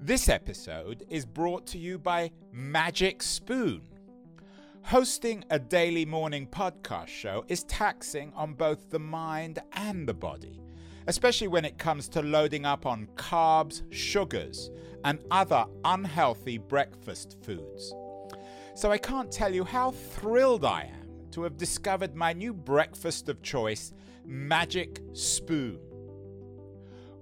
This episode is brought to you by Magic Spoon. Hosting a daily morning podcast show is taxing on both the mind and the body, especially when it comes to loading up on carbs, sugars, and other unhealthy breakfast foods. So I can't tell you how thrilled I am to have discovered my new breakfast of choice, Magic Spoon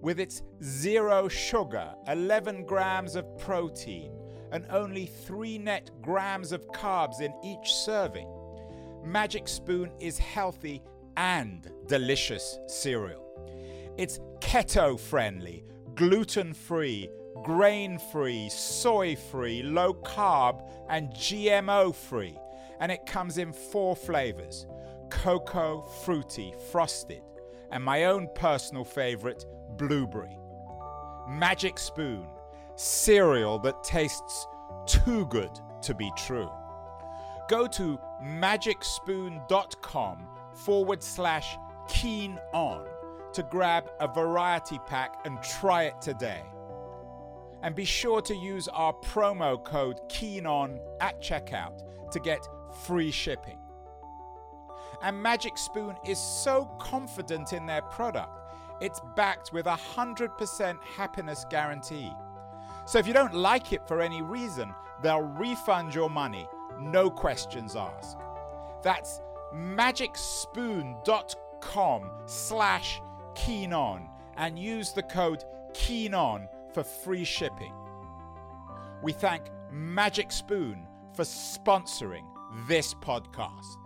with its zero sugar, 11 grams of protein, and only 3 net grams of carbs in each serving. Magic Spoon is healthy and delicious cereal. It's keto friendly, gluten free, grain free, soy free, low carb, and GMO free. And it comes in four flavors cocoa, fruity, frosted, and my own personal favorite, blueberry. Magic Spoon, cereal that tastes too good to be true. Go to magicspoon.com forward slash keen on to grab a variety pack and try it today. And be sure to use our promo code KEENON at checkout to get free shipping. And Magic Spoon is so confident in their product it's backed with a 100% happiness guarantee. So if you don't like it for any reason, they'll refund your money, no questions asked. That's magicspoon.com slash keenon and use the code keenon for free shipping. We thank Magic Spoon for sponsoring this podcast.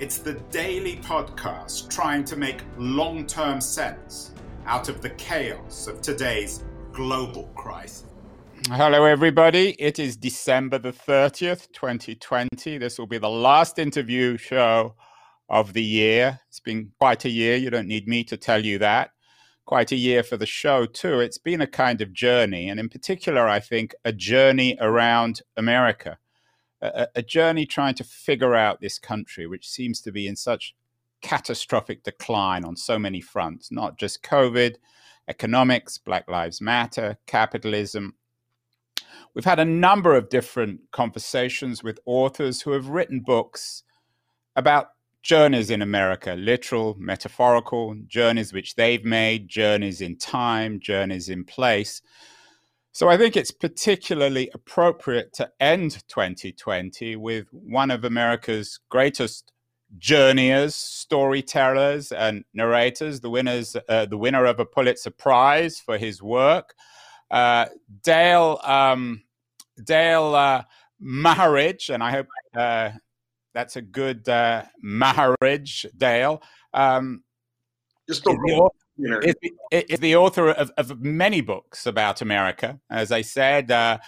it's the daily podcast trying to make long term sense out of the chaos of today's global crisis. Hello, everybody. It is December the 30th, 2020. This will be the last interview show of the year. It's been quite a year. You don't need me to tell you that. Quite a year for the show, too. It's been a kind of journey, and in particular, I think, a journey around America a, a journey trying to figure out this country, which seems to be in such catastrophic decline on so many fronts, not just COVID, economics, Black Lives Matter, capitalism. We've had a number of different conversations with authors who have written books about journeys in America, literal, metaphorical, journeys which they've made, journeys in time, journeys in place. So I think it's particularly appropriate to end 2020 with one of America's greatest journeyers, storytellers, and narrators. The winners, uh, the winner of a Pulitzer Prize for his work, uh, Dale um, Dale uh, Maharidge, and I hope uh, that's a good uh, Maharidge, Dale. Um, Just is, the author of, of, many books about America. As I said, uh,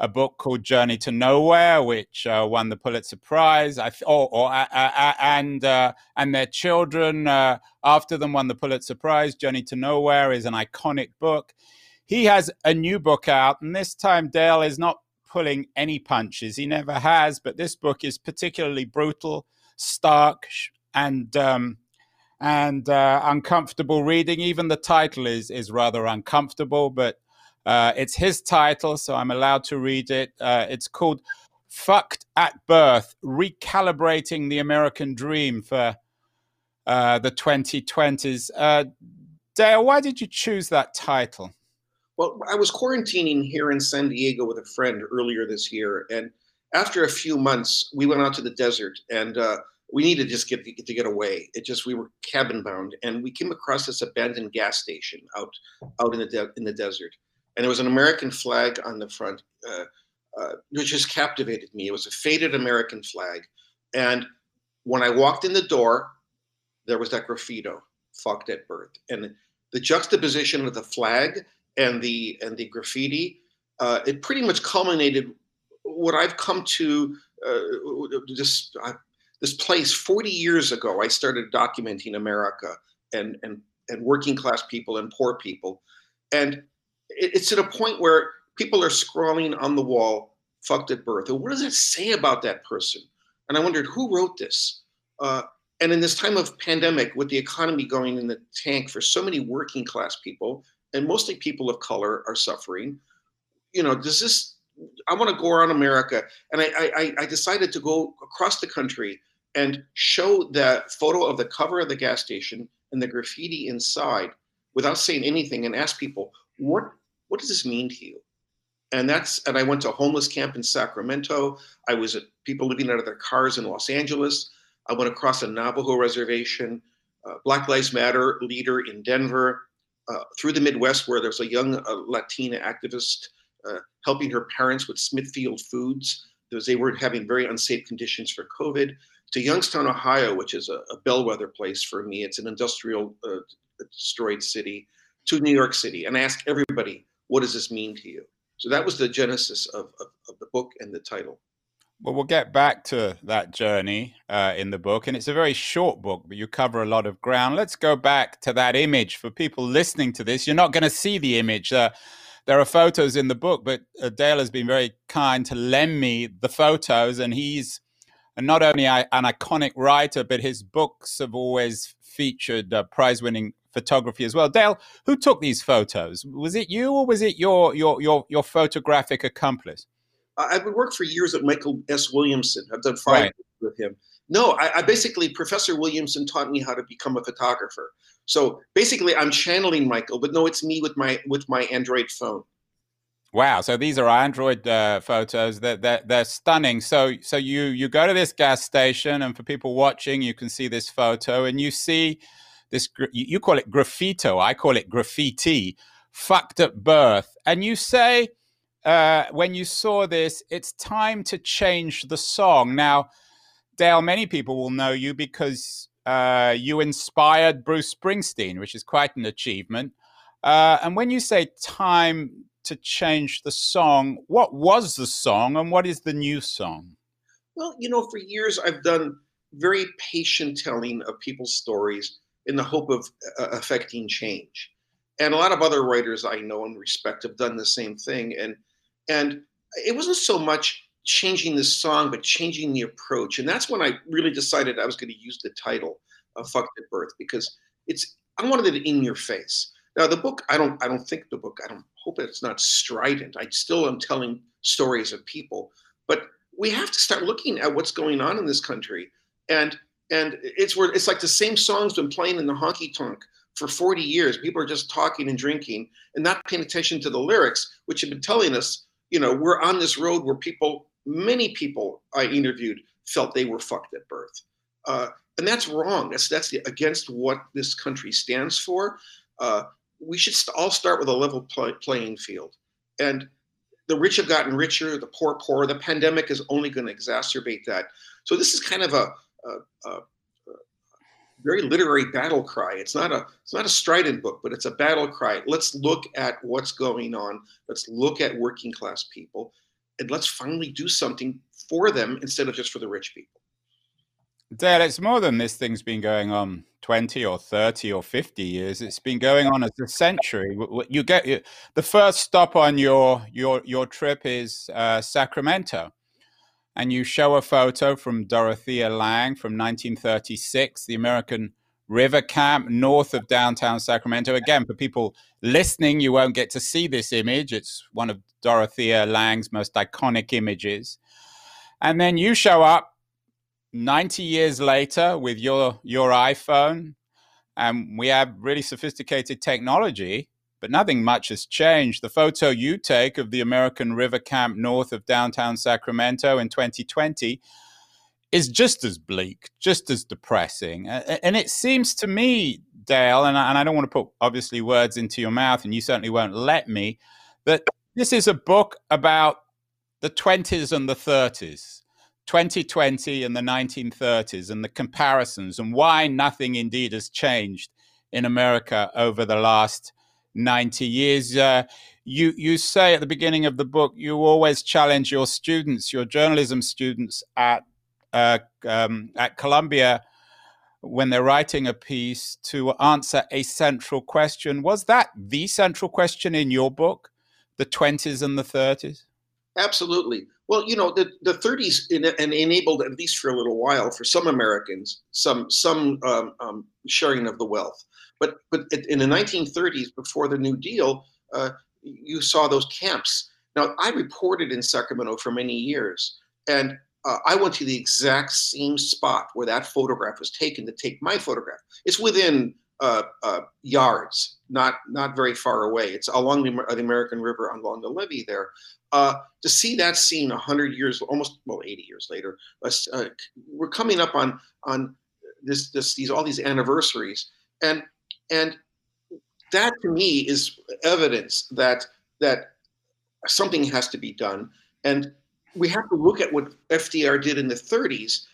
a book called Journey to Nowhere, which uh, won the Pulitzer Prize, I, or, or uh, uh, uh and uh, and their children after them won the Pulitzer Prize. Journey to Nowhere is an iconic book. He has a new book out, and this time Dale is not pulling any punches. He never has, but this book is particularly brutal, stark, and um, and uh, uncomfortable reading. Even the title is is rather uncomfortable, but uh, it's his title, so I'm allowed to read it. Uh, it's called "Fucked at Birth: Recalibrating the American Dream for uh, the 2020s." Uh, Dale, why did you choose that title? Well, I was quarantining here in San Diego with a friend earlier this year, and after a few months, we went out to the desert and uh, we needed to just get to get away. It just we were cabin bound, and we came across this abandoned gas station out out in the de- in the desert, and there was an American flag on the front, uh, uh, which just captivated me. It was a faded American flag, and when I walked in the door, there was that graffito, "fucked at birth," and the juxtaposition of the flag and the and the graffiti, uh, it pretty much culminated what I've come to uh, uh, this place 40 years ago. I started documenting America and and and working class people and poor people, and it, it's at a point where people are scrawling on the wall "fucked at birth." And what does that say about that person? And I wondered who wrote this. Uh, and in this time of pandemic, with the economy going in the tank for so many working class people, and mostly people of color are suffering, you know, does this? I want to go around America, and I, I, I decided to go across the country and show the photo of the cover of the gas station and the graffiti inside without saying anything, and ask people, what what does this mean to you? And that's and I went to a homeless camp in Sacramento. I was at people living out of their cars in Los Angeles. I went across a Navajo reservation, uh, Black Lives Matter leader in Denver, uh, through the Midwest, where there's a young uh, Latina activist uh, helping her parents with Smithfield Foods because they were having very unsafe conditions for COVID, to Youngstown, Ohio, which is a, a bellwether place for me. It's an industrial uh, destroyed city, to New York City. And I asked everybody, what does this mean to you? So that was the genesis of, of, of the book and the title. Well, we'll get back to that journey uh, in the book, and it's a very short book, but you cover a lot of ground. Let's go back to that image for people listening to this. You're not going to see the image. Uh, there are photos in the book, but uh, Dale has been very kind to lend me the photos, and he's not only an iconic writer, but his books have always featured uh, prize-winning photography as well. Dale, who took these photos? Was it you, or was it your your your, your photographic accomplice? I've been worked for years at Michael S. Williamson. I've done five right. with him. No, I, I, basically Professor Williamson taught me how to become a photographer. So basically, I'm channeling Michael, but no, it's me with my with my Android phone. Wow! So these are Android uh, photos. That they're, they're, they're stunning. So so you you go to this gas station, and for people watching, you can see this photo, and you see this. You call it graffito. I call it graffiti. Fucked at birth, and you say uh, when you saw this, it's time to change the song. Now, Dale, many people will know you because uh, you inspired Bruce Springsteen, which is quite an achievement. Uh, and when you say time to change the song, what was the song and what is the new song? Well, you know, for years I've done very patient telling of people's stories in the hope of uh, affecting change. And a lot of other writers I know and respect have done the same thing. And and it wasn't so much changing the song, but changing the approach. And that's when I really decided I was going to use the title of Fucked at Birth because it's I wanted it in your face. Now the book, I don't I don't think the book, I don't hope it's not strident. I still am telling stories of people, but we have to start looking at what's going on in this country. And and it's where it's like the same song's been playing in the honky tonk for 40 years. People are just talking and drinking and not paying attention to the lyrics, which have been telling us you know, we're on this road where people, many people I interviewed felt they were fucked at birth. Uh, and that's wrong. That's, that's the, against what this country stands for. Uh, we should all start with a level play, playing field. And the rich have gotten richer, the poor poor. The pandemic is only going to exacerbate that. So this is kind of a, a, a very literary battle cry. It's not a it's not a strident book, but it's a battle cry. Let's look at what's going on. Let's look at working class people, and let's finally do something for them instead of just for the rich people. Dale, it's more than this thing's been going on 20 or 30 or 50 years. It's been going on as a century. You get you, the first stop on your your your trip is uh, Sacramento and you show a photo from Dorothea Lange from 1936, the American River Camp north of downtown Sacramento. Again, for people listening, you won't get to see this image. It's one of Dorothea Lange's most iconic images. And then you show up 90 years later with your, your iPhone, and we have really sophisticated technology but nothing much has changed. The photo you take of the American River Camp north of downtown Sacramento in 2020 is just as bleak, just as depressing. And it seems to me, Dale, and I, don't want to put obviously words into your mouth, and you certainly won't let me, that this is a book about the 20s and the 30s. 2020 and the 1930s and the comparisons and why nothing indeed has changed in America over the last 90 years. Uh, you, you say at the beginning of the book, you always challenge your students, your journalism students at, uh, um, at Columbia when they're writing a piece to answer a central question. Was that the central question in your book, the 20s and the 30s? Absolutely. Well, you know, the, the 30s in, enabled, at least for a little while, for some Americans, some some um, um, sharing of the wealth. But but in the 1930s, before the New Deal, uh, you saw those camps. Now, I reported in Sacramento for many years, and uh, I went to the exact same spot where that photograph was taken to take my photograph. It's within uh, uh, yards, not not very far away. It's along the, the American River, along the levee there. Uh, to see that scene hundred years, almost well, eighty years later, uh, we're coming up on on this this these all these anniversaries, and and that to me is evidence that that something has to be done. And we have to look at what FDR did in the 30s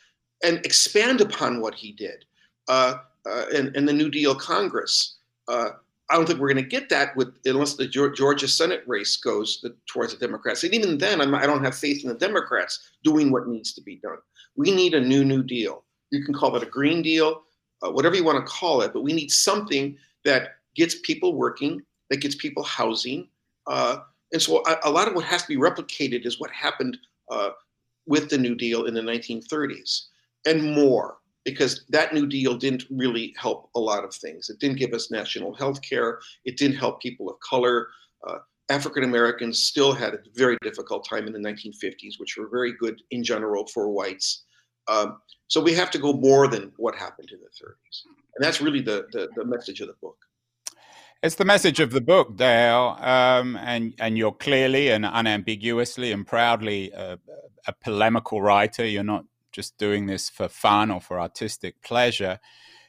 and expand upon what he did uh, uh, in, in, the New Deal Congress. Uh, I don't think we're going to get that with unless the Georgia Senate race goes the, towards the Democrats. And even then, I'm, I do not have faith in the Democrats doing what needs to be done. We need a new New Deal. You can call it a Green Deal, uh, whatever you want to call it, but we need something that gets people working, that gets people housing, uh, and so a, a, lot of what has to be replicated is what happened uh, with the New Deal in the 1930s and more, because that New Deal didn't really help a lot of things. It didn't give us national health care, it didn't help people of color. Uh, African Americans still had a very difficult time in the 1950s, which were very good in general for whites. Um, so we have to go more than what happened in the 30s. And that's really the, the, the message of the book. It's the message of the book, Dale, um, and and you're clearly and unambiguously and proudly a, a, polemical writer. You're not just doing this for fun or for artistic pleasure.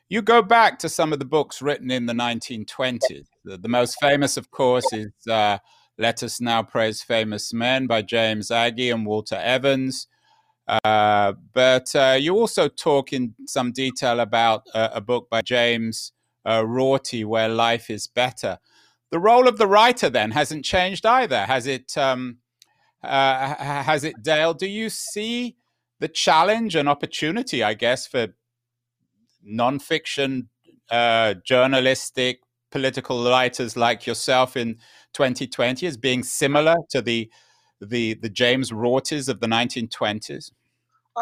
You go back to some of the books written in the 1920s. The, the most famous, of course, is uh, "Let Us Now Praise Famous Men" by James Agee and Walker Evans. Uh, but uh, you also talk in some detail about a book by James uh, Rorty, where life is better. The role of the writer then hasn't changed either, has it? Um, uh, has it, Dale? Do you see the challenge and opportunity, I guess, for nonfiction, uh, journalistic, political writers like yourself in 2020 as being similar to the the the James Rortys of the 1920s?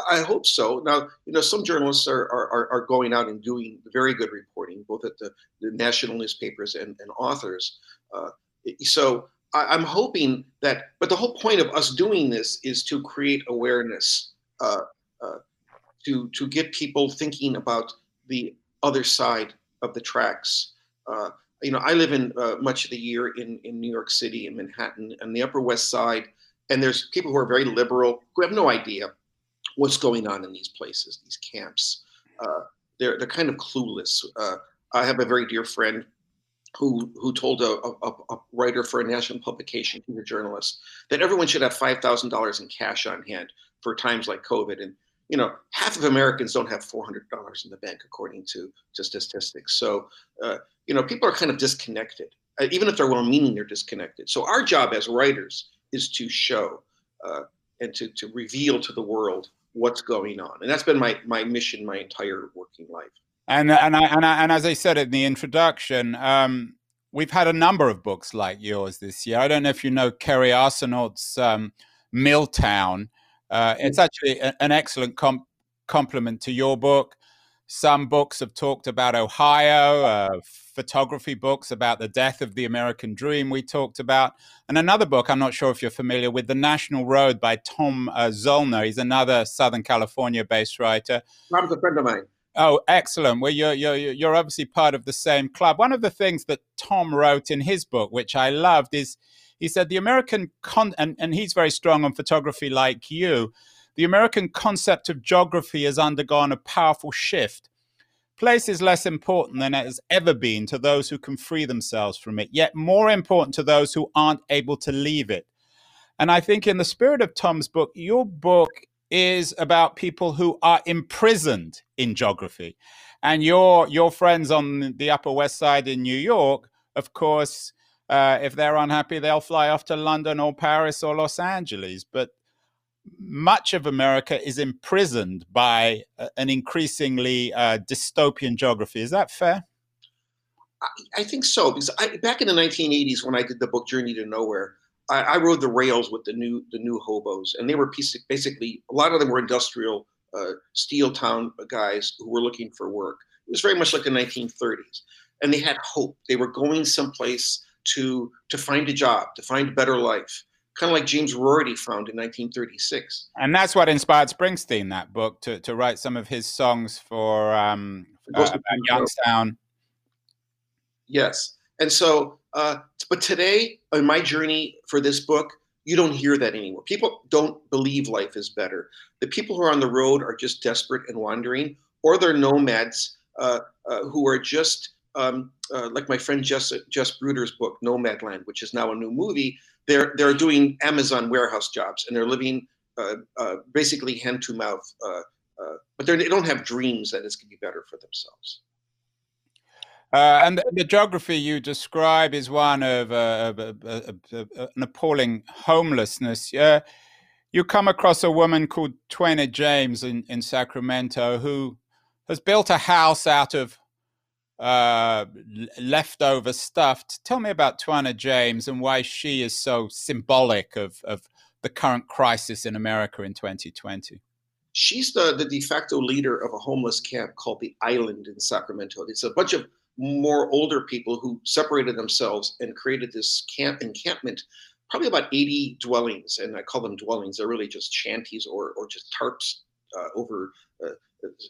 I hope so. Now, you know, some journalists are, are, are going out and doing very good reporting, both at the, the national newspapers and, and authors. Uh, so I, am hoping that, but the whole point of us doing this is to create awareness, uh, uh, to, to get people thinking about the other side of the tracks. Uh, you know, I live in uh, much of the year in, in New York City, in Manhattan, and the Upper West Side, and there's people who are very liberal who have no idea what's going on in these places, these camps. Uh, they're they're kind of clueless. Uh, I have a very dear friend who who told a, a, a, writer for a national publication, he's a journalist, that everyone should have five thousand dollars in cash on hand for times like COVID. And you know, half of Americans don't have four hundred dollars in the bank, according to to statistics. So uh, you know, people are kind of disconnected. Uh, even if they're well-meaning, they're disconnected. So our job as writers is to show uh, and to to reveal to the world what's going on. And that's been my my mission my entire working life. And and I, and, I, and as I said in the introduction, um, we've had a number of books like yours this year. I don't know if you know Kerri Arsenault's um, Milltown. Uh, it's mm. actually a, an excellent comp- complement to your book. Some books have talked about Ohio, uh, photography books about the death of the American dream, we talked about. And another book, I'm not sure if you're familiar with, The National Road by Tom uh, Zoellner. He's another Southern California based writer. Tom's a friend of mine. Oh, excellent. Well, you're, you're, you're obviously part of the same club. One of the things that Tom wrote in his book, which I loved, is he said the American, con- and, and he's very strong on photography like you the American concept of geography has undergone a powerful shift. Place is less important than it has ever been to those who can free themselves from it, yet more important to those who aren't able to leave it. And I think, in the spirit of Tom's book, your book is about people who are imprisoned in geography. And your your friends on the Upper West Side in New York, of course, uh, if they're unhappy, they'll fly off to London or Paris or Los Angeles. But much of America is imprisoned by an increasingly uh, dystopian geography. Is that fair? I, I think so because I, back in the 1980s, when I did the book Journey to Nowhere, I, I rode the rails with the new the new hobos, and they were basically a lot of them were industrial uh, steel town guys who were looking for work. It was very much like the 1930s, and they had hope. They were going someplace to to find a job, to find a better life kind of like James Rorty found in 1936. And that's what inspired Springsteen, that book, to, to write some of his songs for um, uh, Youngstown. Yes. And so, uh, but today, in my journey for this book, you don't hear that anymore. People don't believe life is better. The people who are on the road are just desperate and wandering, or they're nomads uh, uh, who are just um, uh, like my friend Jess, Jess Bruder's book, Nomadland, which is now a new movie they're they're doing Amazon warehouse jobs and they're living uh, uh, basically hand to mouth. Uh, uh but they don't have dreams that it's going to be better for themselves. Uh, and the, the, geography you describe is one of, uh, an appalling homelessness. you come across a woman called Twenna James in, in Sacramento who has built a house out of uh, leftover stuff. Tell me about Twenna James and why she is so symbolic of, of the current crisis in America in 2020. She's the, the de facto leader of a homeless camp called the Island in Sacramento. It's a bunch of more older people who separated themselves and created this camp encampment, probably about 80 dwellings. And I call them dwellings. They're really just shanties or, or just tarps uh, over, uh,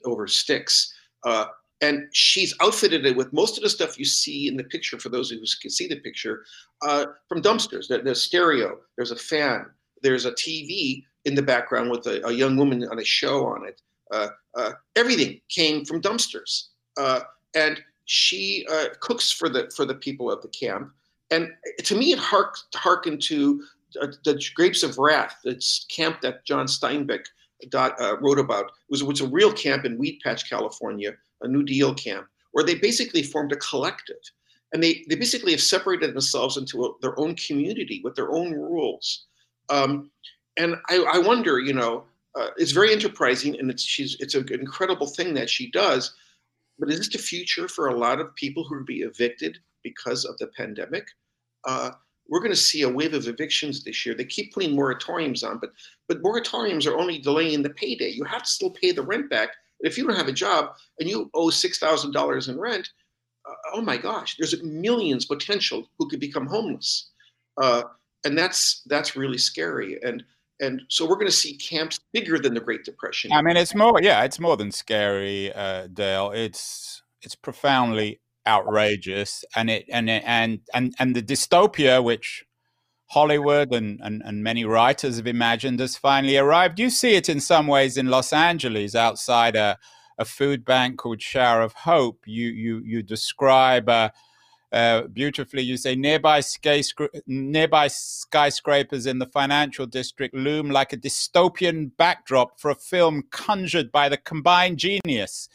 over sticks. Uh, and she's outfitted it with most of the stuff you see in the picture for those who can see the picture uh, from dumpsters. There's stereo there's a fan there's a tv in the background with a, a young woman on a show on it. Uh, uh, everything came from dumpsters. Uh, and she uh, cooks for the for the people of the camp. And to me it hark, harkened to uh, the grapes of wrath it's camp that john steinbeck dot, wrote about. It was, it was a real camp in Weed Patch, California, a New Deal camp, where they basically formed a collective. And they, they basically have separated themselves into a, their own community with their own rules. Um, and I, I, wonder, you know, uh, it's very enterprising and it's, she's, it's an incredible thing that she does. But is this the future for a lot of people who will be evicted because of the pandemic? Uh, we're going to see a wave of evictions this year. They keep putting moratoriums on, but but moratoriums are only delaying the payday. You have to still pay the rent back if you don't have a job and you owe $6,000 in rent, uh, oh my gosh, there's millions potential who could become homeless. Uh, and that's that's really scary. And and so we're going to see camps bigger than the Great Depression. I mean, it's more, yeah, it's more than scary, uh, Dale. It's it's profoundly outrageous, and it and it, and and and the dystopia which Hollywood and, and, and many writers have imagined has finally arrived. You see it in some ways in Los Angeles outside a, a food bank called Shower of Hope. You, you, you describe uh, uh, beautifully, you say nearby, skyscra- nearby skyscrapers in the financial district loom like a dystopian backdrop for a film conjured by the combined genius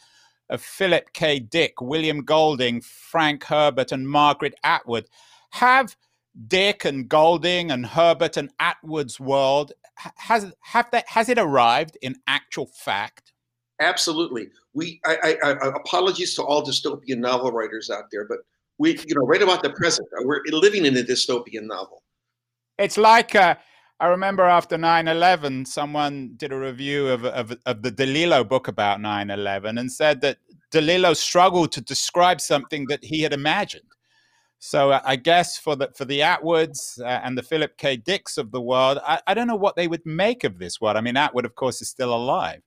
of Philip K. Dick, William Golding, Frank Herbert, and Margaret Atwood. Have Dick and Golding and Herbert and Atwood's world has have that has it arrived in actual fact? Absolutely. We I, I, I, apologies to all dystopian novel writers out there, but we you know right about the present. We're living in a dystopian novel. It's like uh, I remember after 9/11, someone did a review of, of of the DeLillo book about 9/11 and said that DeLillo struggled to describe something that he had imagined. So I guess for the for the Atwoods uh, and the Philip K. Dicks of the world, I, I don't know what they would make of this world. I mean, Atwood, of course, is still alive.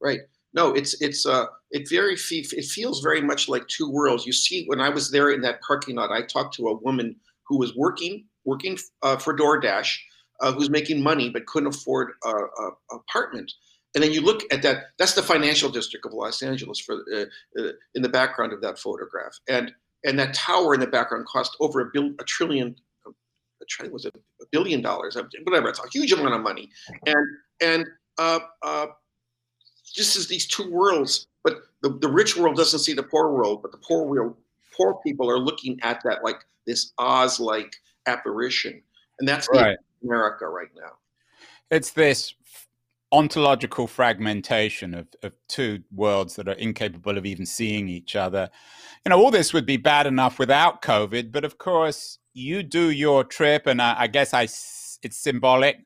Right. No, it's it's uh it very it feels very much like two worlds. You see, when I was there in that parking lot, I talked to a woman who was working working uh, for DoorDash, uh, who's making money but couldn't afford a, a, apartment. And then you look at that. That's the financial district of Los Angeles for uh, uh in the background of that photograph. And and that tower in the background cost over a, bill, a trillion, a trillion was it a billion dollars, whatever. It's a huge amount of money, and and uh, uh, just as these two worlds. But the, the rich world doesn't see the poor world, but the poor world, poor people are looking at that like this Oz-like apparition, and that's right. America right now. It's this ontological fragmentation of, of two worlds that are incapable of even seeing each other. You know, all this would be bad enough without COVID, but of course, you do your trip, and I, I guess I it's symbolic.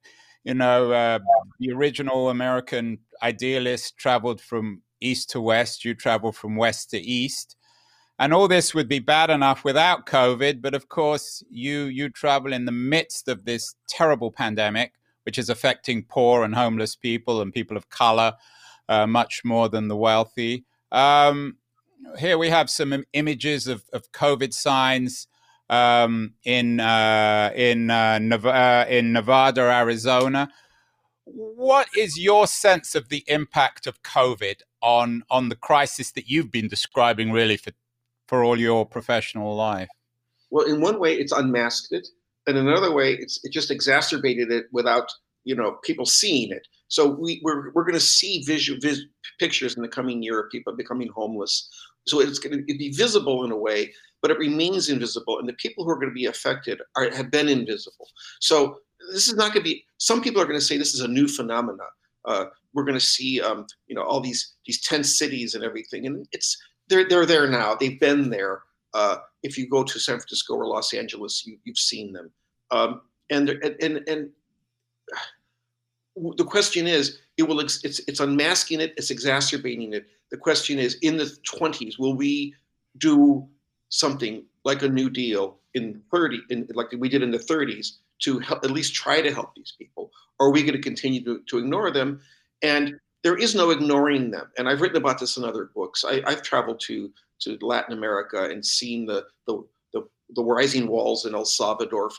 You know, uh, the original American idealist traveled from east to west. You travel from west to east, and all this would be bad enough without COVID. But of course, you you travel in the midst of this terrible pandemic which is affecting poor and homeless people and people of color uh, much more than the wealthy. Um, here we have some images of, of COVID signs um, in uh, in uh, Nev- uh, in Nevada, Arizona. What is your sense of the impact of COVID on on the crisis that you've been describing, really for for all your professional life? Well, in one way, it's unmasked it in another way, it's it just exacerbated it without you know people seeing it. So we, we're we're going to see visual vis, pictures in the coming year of people becoming homeless. So it's going to be visible in a way, but it remains invisible, and the people who are going to be affected are have been invisible. So this is not going to be. Some people are going to say this is a new phenomena. Uh, we're going to see, um, you know, all these these tent cities and everything, and it's they're they're there now. They've been there. Uh, if you go to San Francisco or Los Angeles, you, have seen them. Um, and, and, and the question is, it will it's, it's unmasking it, it's exacerbating it. The question is, in the 20s, will we do something like a New Deal in 30, in, like we did in the 30s, to help, at least try to help these people? Or are we going to continue to, to ignore them? And there is no ignoring them. And I've written about this in other books. I, have traveled to to Latin America and seen the, the the the rising walls in El Salvador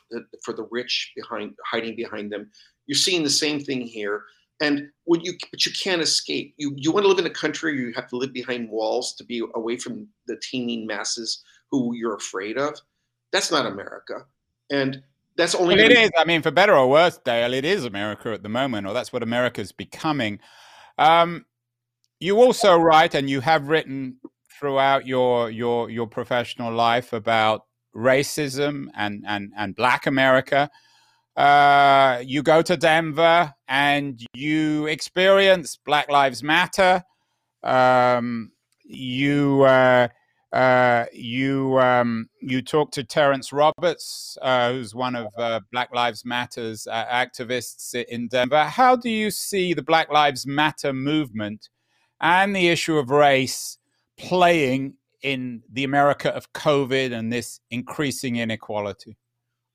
for the rich behind hiding behind them. You're seeing the same thing here. And what you but you can't escape. You you want to live in a country you have to live behind walls to be away from the teeming masses who you're afraid of. That's not America. And that's only well, it is. I mean, for better or worse, Dale, it is America at the moment, or that's what America's becoming. Um, you also write, and you have written throughout your your your professional life about racism and and and Black America. Uh, you go to Denver and you experience Black Lives Matter. Um, you uh, uh, you um, you talk to Terrence Roberts, uh, who's one of uh, Black Lives Matters uh, activists in Denver. How do you see the Black Lives Matter movement and the issue of race playing in the America of COVID and this increasing inequality?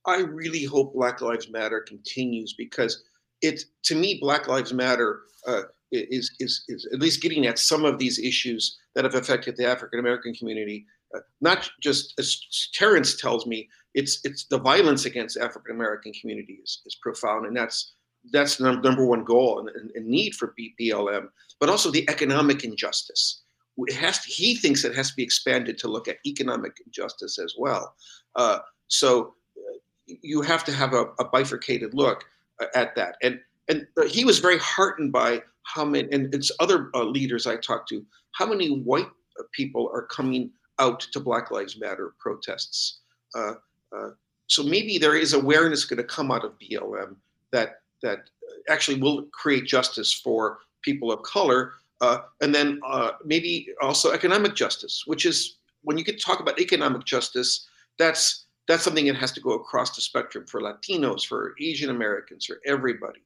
I really hope Black Lives Matter continues because it, to me, Black Lives Matter uh, is, is, is at least getting at some of these issues that have affected the African American community. Uh, not just as Terrence tells me, it's it's the violence against African American communities is, profound, and that's that's the number one goal and, and, and need for BLM, but also the economic injustice it has to, he thinks it has to be expanded to look at economic justice as well. Uh, so uh, you have to have a, a bifurcated look uh, at that. And and he was very heartened by how many, and it's other uh, leaders I talked to, how many white people are coming out to Black Lives Matter protests. Uh, uh, so maybe there is awareness going to come out of BLM that that actually will create justice for people of color uh, and then uh, maybe also economic justice, which is when you get talk about economic justice, that's that's something that has to go across the spectrum for Latinos, for Asian Americans, for everybody.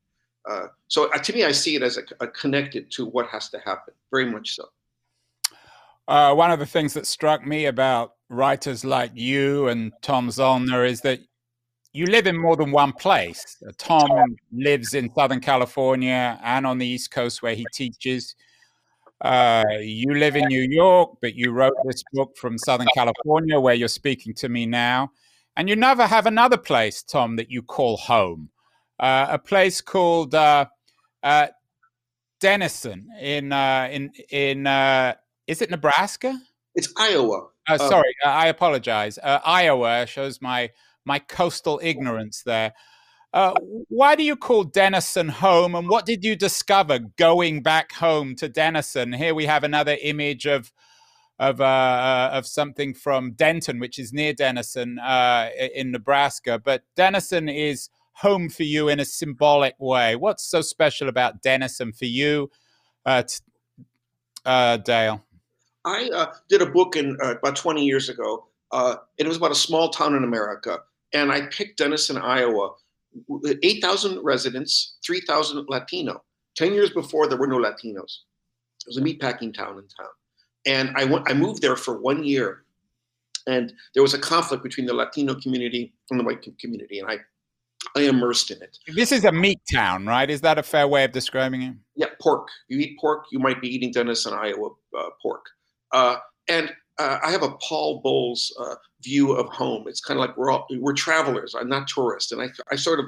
Uh, so uh, to me, I see it as a, a, connected to what has to happen, very much so. Uh, one of the things that struck me about writers like you and Tom Zoellner is that you live in more than one place. Tom lives in Southern California and on the East Coast where he teaches. Uh, you live in New York, but you wrote this book from Southern California, where you're speaking to me now. And you never have another place, Tom, that you call home. Uh, a place called uh, uh Denison in uh, in in uh, is it Nebraska? It's Iowa. sorry, I apologize. Iowa shows my my coastal ignorance there. Uh, why do you call Denison home, and what did you discover going back home to Denison? Here we have another image of of uh, uh, of something from Denton, which is near Denison uh, in Nebraska. But Denison is home for you in a symbolic way. What's so special about Denison for you, uh, uh, Dale? I did a book in about 20 years ago. it was about a small town in America, and I picked Denison, Iowa 8,000 residents, 3,000 Latino. 10 years before, there were no Latinos. It was a meatpacking town in town. And I, went, I moved there for one year. And there was a conflict between the Latino community and the white community. And I, I immersed in it. This is a meat town, right? Is that a fair way of describing it? Yeah, pork. You eat pork, you might be eating Denison Iowa uh, pork. Uh, and uh, I have a Paul Bowles uh, view of home. It's kind of like we're all we're travelers. I'm not tourists, and I I sort of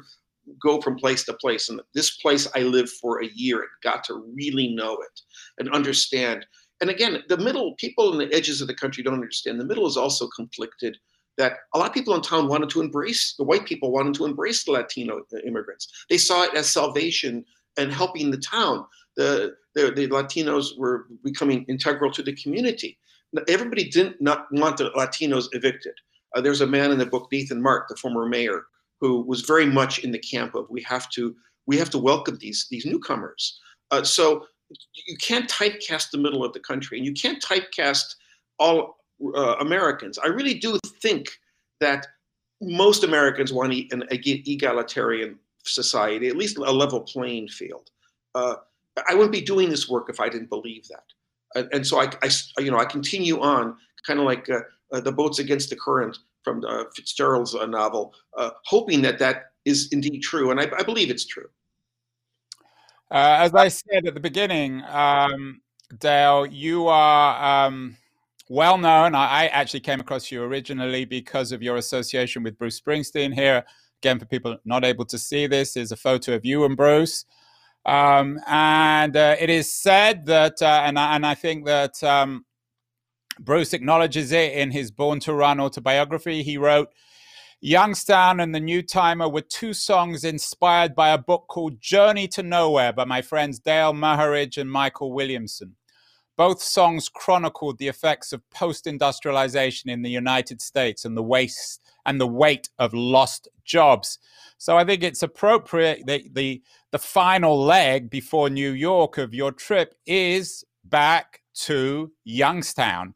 go from place to place. And this place I lived for a year and got to really know it and understand. And again, the middle people in the edges of the country don't understand. The middle is also conflicted. That a lot of people in town wanted to embrace the white people wanted to embrace the Latino immigrants. They saw it as salvation and helping the town. The, the, the Latinos were becoming integral to the community everybody didn't not want the Latinos evicted. Uh, there's a man in the book, Nathan Mark, the former mayor, who was very much in the camp of we have to we have to welcome these these newcomers. Uh, so you can't typecast the middle of the country, and you can't typecast all uh, Americans. I really do think that most Americans want an egalitarian society, at least a level playing field. Uh, I wouldn't be doing this work if I didn't believe that and so I, I, you know, I continue on, kind of like uh, uh, the boats against the current from uh, Fitzgerald's novel, hoping that that is indeed true, and I, I believe it's true. As I said at the beginning, um, Dale, you are um, well known. I, actually came across you originally because of your association with Bruce Springsteen. Here, again, for people not able to see this, is a photo of you and Bruce. Um, and uh, it is said that, uh, and, I, and I think that um, Bruce acknowledges it in his Born to Run autobiography. He wrote, Youngstown and The New Timer were two songs inspired by a book called Journey to Nowhere by my friends Dale Maharidge and Michael Williamson. Both songs chronicled the effects of post-industrialization in the United States and the waste and the weight of lost jobs. So I think it's appropriate that the the final leg before New York of your trip is back to Youngstown.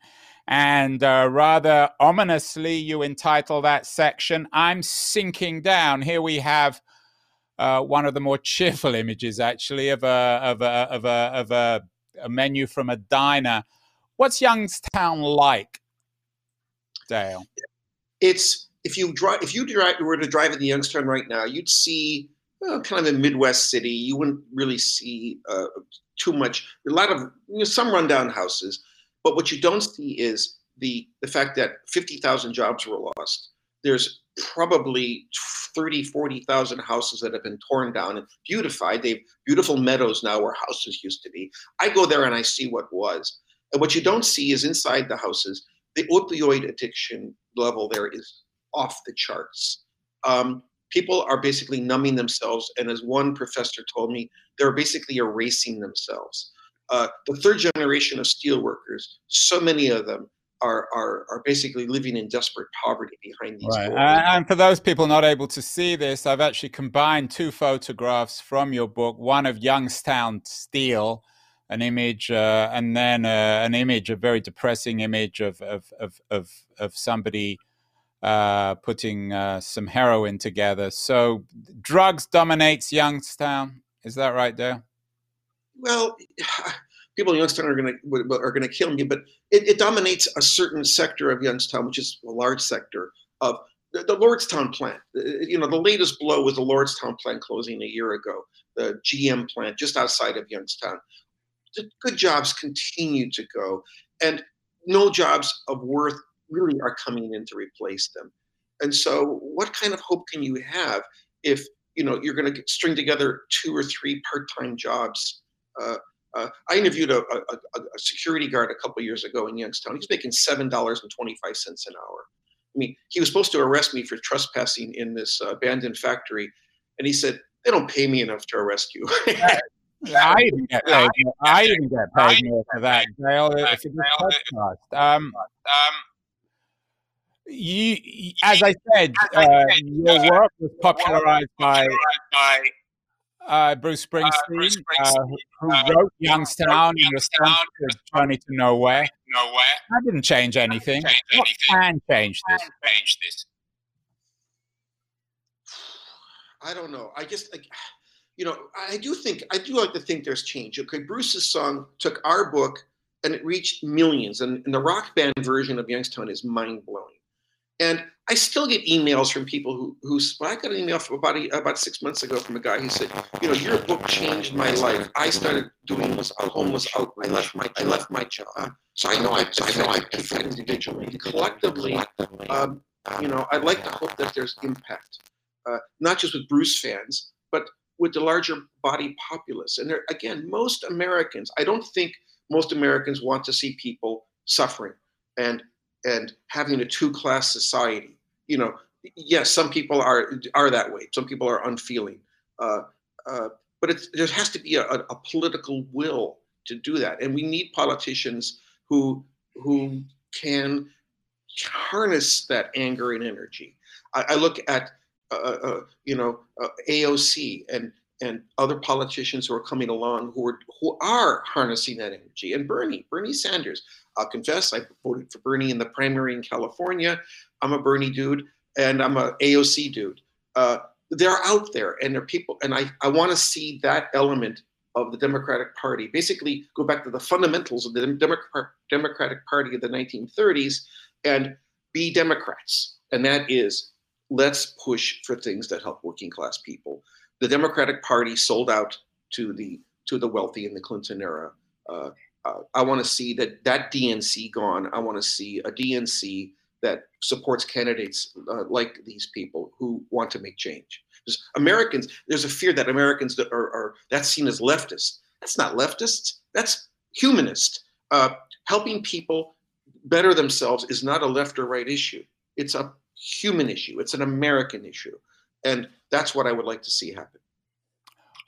And uh, rather ominously, you entitle that section, I'm Sinking Down. Here we have uh, one of the more cheerful images, actually, of a, of a, of a, of a, a menu from a diner. What's Youngstown like, Dale? It's if you drive if you drive, were to drive in the Youngstown right now, you'd see well, kind of a Midwest city. You wouldn't really see uh, too much. A lot of you know, some rundown houses, but what you don't see is the the fact that 50,000 jobs were lost. There's probably 30, 40,000 houses that have been torn down and beautified. They've beautiful meadows now where houses used to be. I go there and I see what was. And what you don't see is inside the houses, the opioid addiction level there is off the charts. Um, people are basically numbing themselves, and as one professor told me, they're basically erasing themselves. Uh, the third generation of steel workers, so many of them are, are, are basically living in desperate poverty behind these right. and for those people not able to see this, I've actually combined two photographs from your book one of Youngstown Steel, an image, uh, and then uh, an image, a very depressing image of, of, of, of, of somebody uh, putting uh, some heroin together. So drugs dominates Youngstown. Is that right, Dale? Well, people in Youngstown are going to are going to kill me, but it, it, dominates a certain sector of Youngstown, which is a large sector of the, the Lordstown plant. You know, the latest blow was the Lordstown plant closing a year ago. The GM plant just outside of Youngstown. The good jobs continue to go, and no jobs of worth really are coming in to replace them. And so, what kind of hope can you have if you know you're going to string together two or three part-time jobs? Uh, uh, I interviewed a, a, a, security guard a couple years ago in Youngstown. He's making seven dollars and twenty-five cents an hour. I mean, he was supposed to arrest me for trespassing in this uh, abandoned factory. And he said, they don't pay me enough to arrest you. I didn't get paid. I didn't get paid more for that, Dale. If it was podcast. Um, um, you, as I said, uh, your work was popularized by uh, Bruce Springsteen, uh, who wrote Youngstown in response to Journey to Nowhere. Nowhere. That didn't change anything. Change what can change this? Change this. I don't know. I just, like, you know, I do think I do like to think there's change. Okay, Bruce's song took our book and it reached millions, and, and the rock band version of Youngstown is mind blowing. And I still get emails from people who who. Well, I got an email from about about six months ago from a guy who said, you know, your book changed my life. I started doing this homeless out. I left my I left my job. So I know I so I know I individually, collectively. Um, you know, I'd like to hope that there's impact, uh, not just with Bruce fans, but with the larger body populace. And there, again, most Americans, I don't think most Americans want to see people suffering and and having a two-class society. You know, yes, some people are are that way. Some people are unfeeling, uh, uh, but there has to be a, a, political will to do that, and we need politicians who who can harness that anger and energy. I, I look at uh, uh you know uh, AOC and and other politicians who are coming along who are who are harnessing that energy. And Bernie, Bernie Sanders, I'll confess, I voted for Bernie in the primary in California. I'm a Bernie dude, and I'm a AOC dude. Uh, they're out there, and they're people, and I I want to see that element of the Democratic Party. Basically, go back to the fundamentals of the Democratic Party of the 1930s and be Democrats, and that is let's push for things that help working class people the Democratic Party sold out to the to the wealthy in the Clinton era. Uh, uh, I want to see that that DNC gone. I want to see a DNC that supports candidates uh, like these people who want to make change. Because Americans, there's a fear that Americans that are, are that's seen as leftist. That's not leftist. That's humanist. Uh, helping people better themselves is not a left or right issue. It's a human issue. It's an American issue. And that's what I would like to see happen.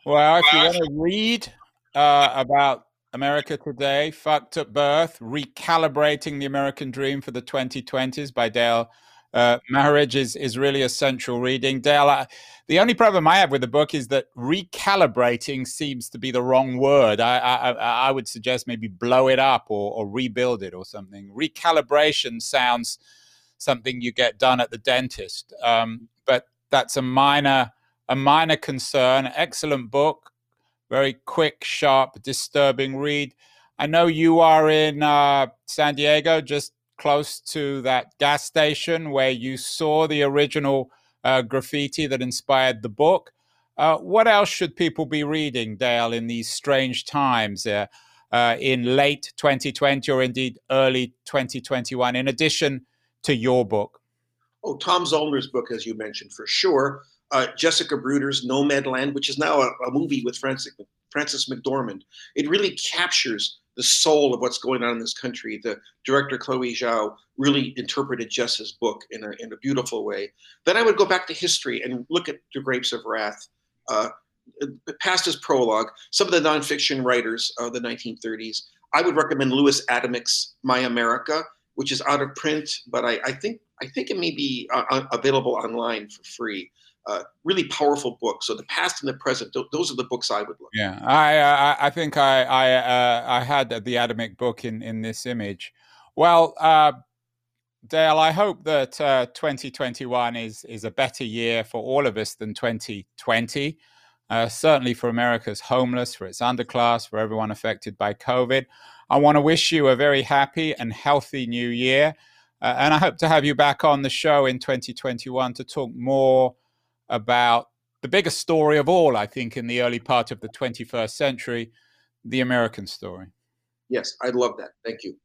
Well, if you want to read uh, about America Today, Fucked At Birth, Recalibrating the American Dream for the 2020s by Dale uh, Maharidge is, is really a central reading. Dale, I, the only problem I have with the book is that recalibrating seems to be the wrong word. I, I, I would suggest maybe blow it up or, or rebuild it or something. Recalibration sounds something you get done at the dentist. Um, but that's a minor a minor concern. Excellent book, very quick, sharp, disturbing read. I know you are in uh, San Diego, just close to that gas station where you saw the original uh, graffiti that inspired the book. Uh, what else should people be reading, Dale, in these strange times uh, uh, in late 2020 or indeed early 2021, in addition to your book? Oh, Tom Zoellner's book, as you mentioned, for sure. Uh, Jessica Bruder's Nomadland, which is now a, a movie with Francis, Frances McDormand. It really captures the soul of what's going on in this country. The director Chloe Zhao really interpreted Jess's book in a, in a beautiful way. Then I would go back to history and look at The Grapes of Wrath. Uh, past his prologue, some of the nonfiction writers of the 1930s. I would recommend Louis Adamic's My America, which is out of print, but I, I think I think it may be uh, uh, available online for free. Uh, really powerful book. So the past and the present; th- those are the books I would look. Yeah, I I think I I uh, I had the Adamic book in in this image. Well, uh, Dale, I hope that 2021 is is a better year for all of us than 2020. certainly for America's homeless, for its underclass, for everyone affected by COVID. I want to wish you a very happy and healthy new year. Uh, and I hope to have you back on the show in 2021 to talk more about the biggest story of all, I think, in the early part of the 21st century the American story. Yes, I'd love that. Thank you.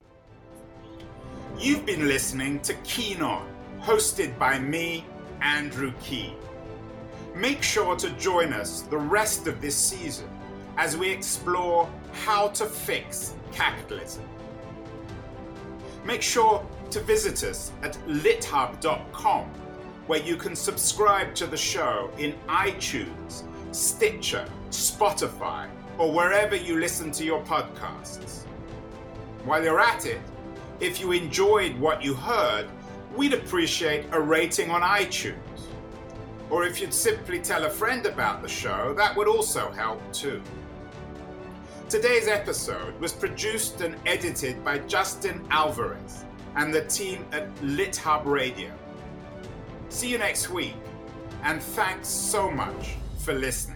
You've been listening to Keen On, hosted by me, Andrew Keen. Make sure to join us the rest of this season as we explore how to fix capitalism. Make sure to visit us at lithub.com where you can subscribe to the show in iTunes, Stitcher, Spotify, or wherever you listen to your podcasts. While you're at it, if you enjoyed what you heard, we'd appreciate a rating on iTunes. Or if you'd simply tell a friend about the show, that would also help too. Today's episode was produced and edited by Justin Alvarez and the team at LitHub Radio. See you next week, and thanks so much for listening.